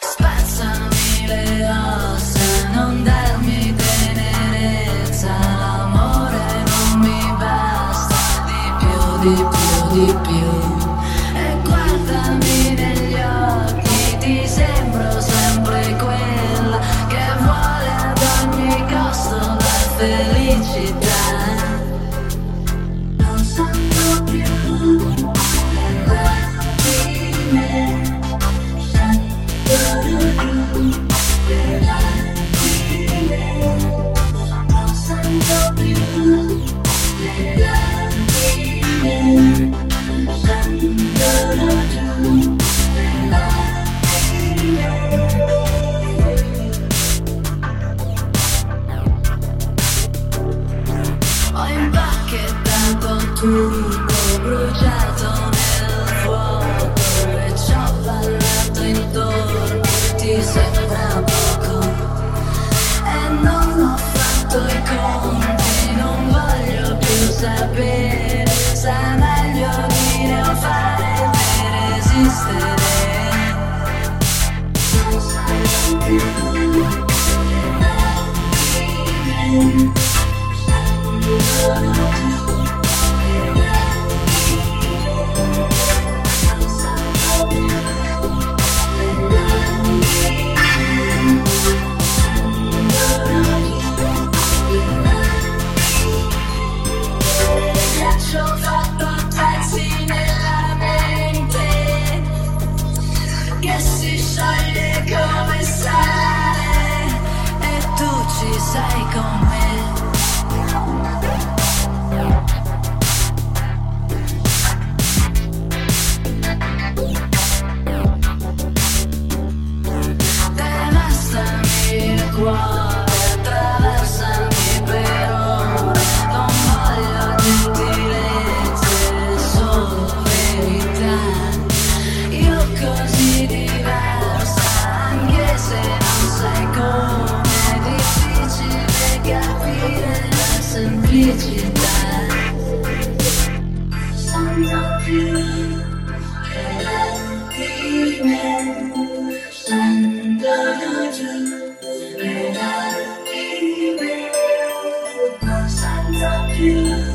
Spazzami le ossa, non darmi tenerezza, l'amore non mi basta, di più, di più, di più. Impacchettato tutto, bruciato nel fuoco e ci ho ballato intorno, ti sembra poco. E non ho fatto i conti, non voglio più sapere, sa meglio dire o fare per gone. 아!